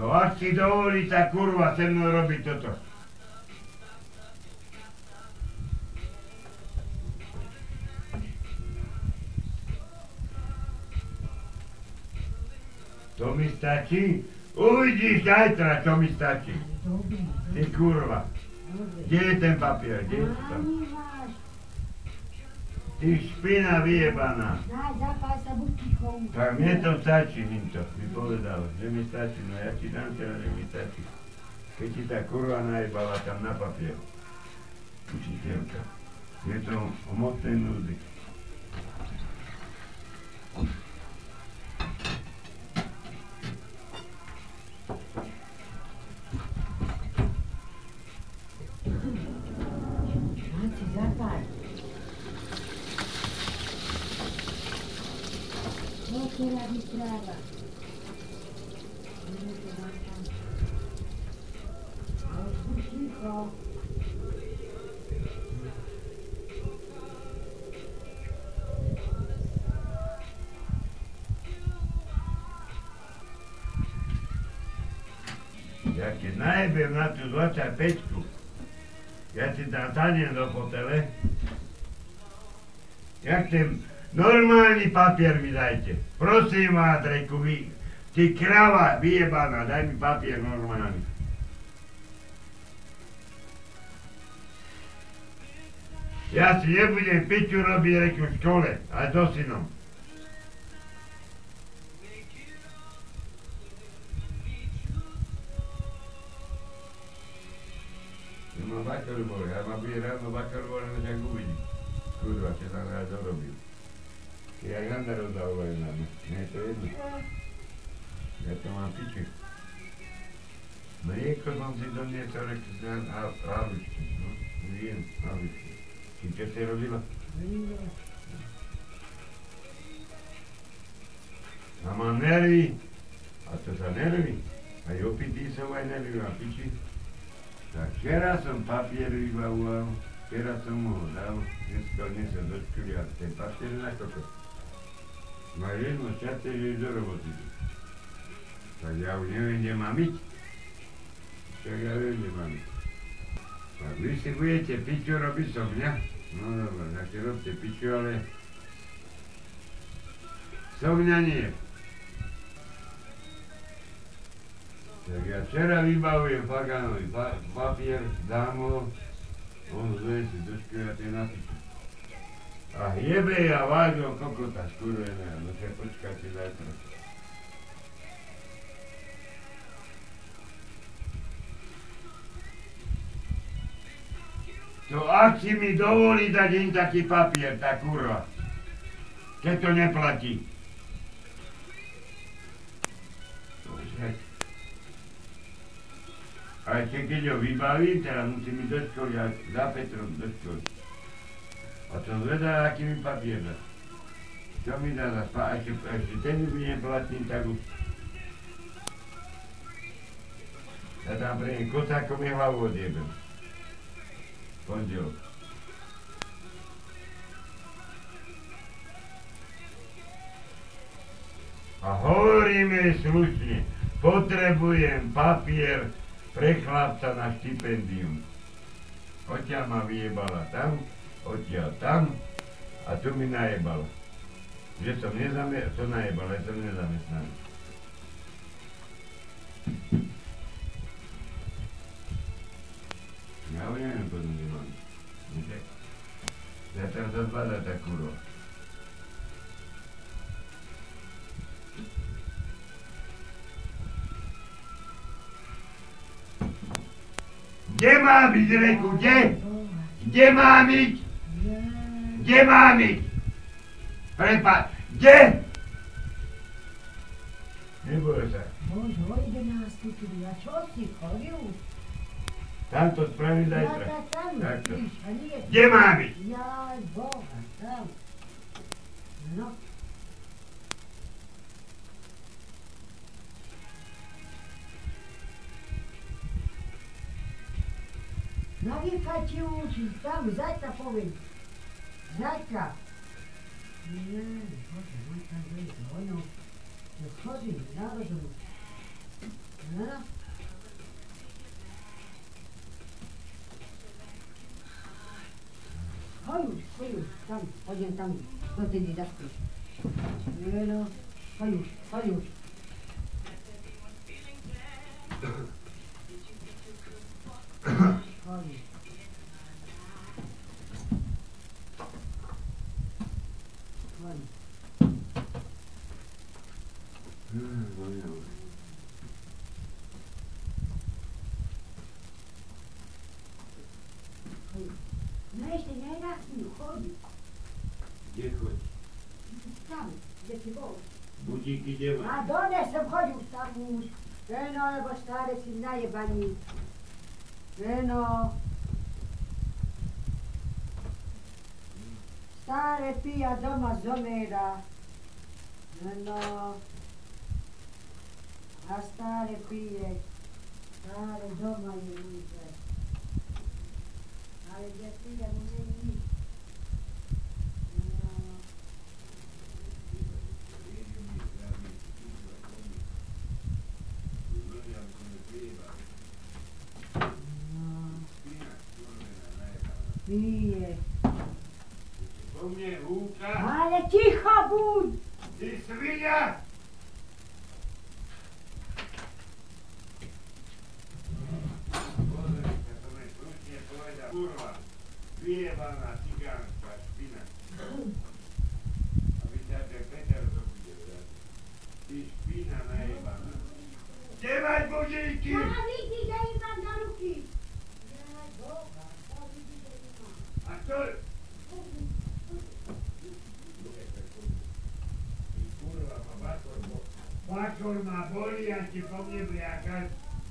No ak si dovolí tá kurva se mnou robiť toto. To mi stačí? Uvidíš zajtra, čo mi stačí. Ty kurva. Kde je ten papier? Kde je to tam? Ty špina vyjebaná. Tak mne to stačí, Minto, mi povedal, že mi stačí, no ja ti dám teda, že mi stačí. Keď ti tá kurva najebala tam na papier. Učiteľka. Je to o mocnej núdy. No, ktorá vytráva. Ideme to dám tam. Ale buď ticho. Ja keď najebem na tú 25 ja ti dám taniem do potele. Jak ten normálny papier mi dajte. Prosím vás, reku, vy, ty krava vyjebaná, daj mi papier normálny. Ja si nebudem piču robiť reku v škole, aj so synom. Ja mám bakalbor, ja mám byť ráno bakalbor, ale tak uvidím. Kurva, čo tam ja dorobil. Jak Randa rozdávajú na mňa, nie je to jedno. Ja to mám piči. Mlieko som si doniesol, rekli si na lavičku, no, viem, lavičku. Či čo si robila? A mám nervy. A to sa nervy. Aj opitý som aj nervy mám piči. Tak včera som papier vybavoval, včera som mu ho dal, dneska odnesol do školy a ten papier na koko. Má jedno šťastie, že do roboty. Tak ja už neviem, kde mám ísť. Tak ja viem, kde mám ísť. Tak vy si budete piču robiť so mňa? No dobre, tak si robte piču, ale so mňa nie. Tak ja včera vybavujem Faganovi pa- papier, dám ho, on zve si do školy a tie napíše. A jebe ja vážo kokota skurveného, no sa počkáte zajtra. To ak si mi dovolí dať im taký papier, tá kurva. Keď to neplatí. Však. Aj keď, ho vybavím, teraz musím ísť do školy, a za Petrom do školy. A to zvedá, aký mi papier dá. Čo mi dá za spa, ešte, ešte ten mi bude platný, tak už. Ja tam pre ne kosákom je hlavu odjebem. Pondelok. A hovoríme slušne, potrebujem papier pre chlapca na štipendium. Odtiaľ ma vyjebala tam, odtiaľ tam a tu mi najebala. Že som nezamestnaný, to najebala, že som nezamestnaný. Ja už neviem, potom kde mám. Ja teraz odpadá tá kurva. Kde mám ísť, reku, kde? Kde mám ísť? Kde mám ísť? Prepáč, kde? Neboj sa. Bož, o 11 tu, a čo si chodil? Tam to spravím Ja zajtra. tak tam, Takto. víš, a nie. Kde mám ísť? Jaj, Boha, tam. No, Navýchať ti uči, Jacka! Nie, Boże, mój Pan będzie ono wychodzi na rozum. No? Chodź, chodź, tam, chodź tam, do tej daszki. Nie no, chodź, chodź. zwalniamy. Знаешь, ты. Gdzie chodzi? Tam, gdzie ty było. Budzik idzie ma. Na sam chodził staruś. E no, bo stary ci najebani. E no. Stare pija doma zomera. E no. a stare qui e fare doma aiuta, a gestire un nemico. Nije. Spomnje Vuka. Ale tiha buď! Ti svinja! Kurva, vyjebaná cigánska špina. Aby ťa ten Peter to bude brať. Ty špina najebaná. Kde máš božíky? Ja vidí, že imam na ruky. Ja, Boha, to vidí, že imam. A to... Ty kurva, ma bakor, bo... Bakor ma boli a ti po mne bliakaš.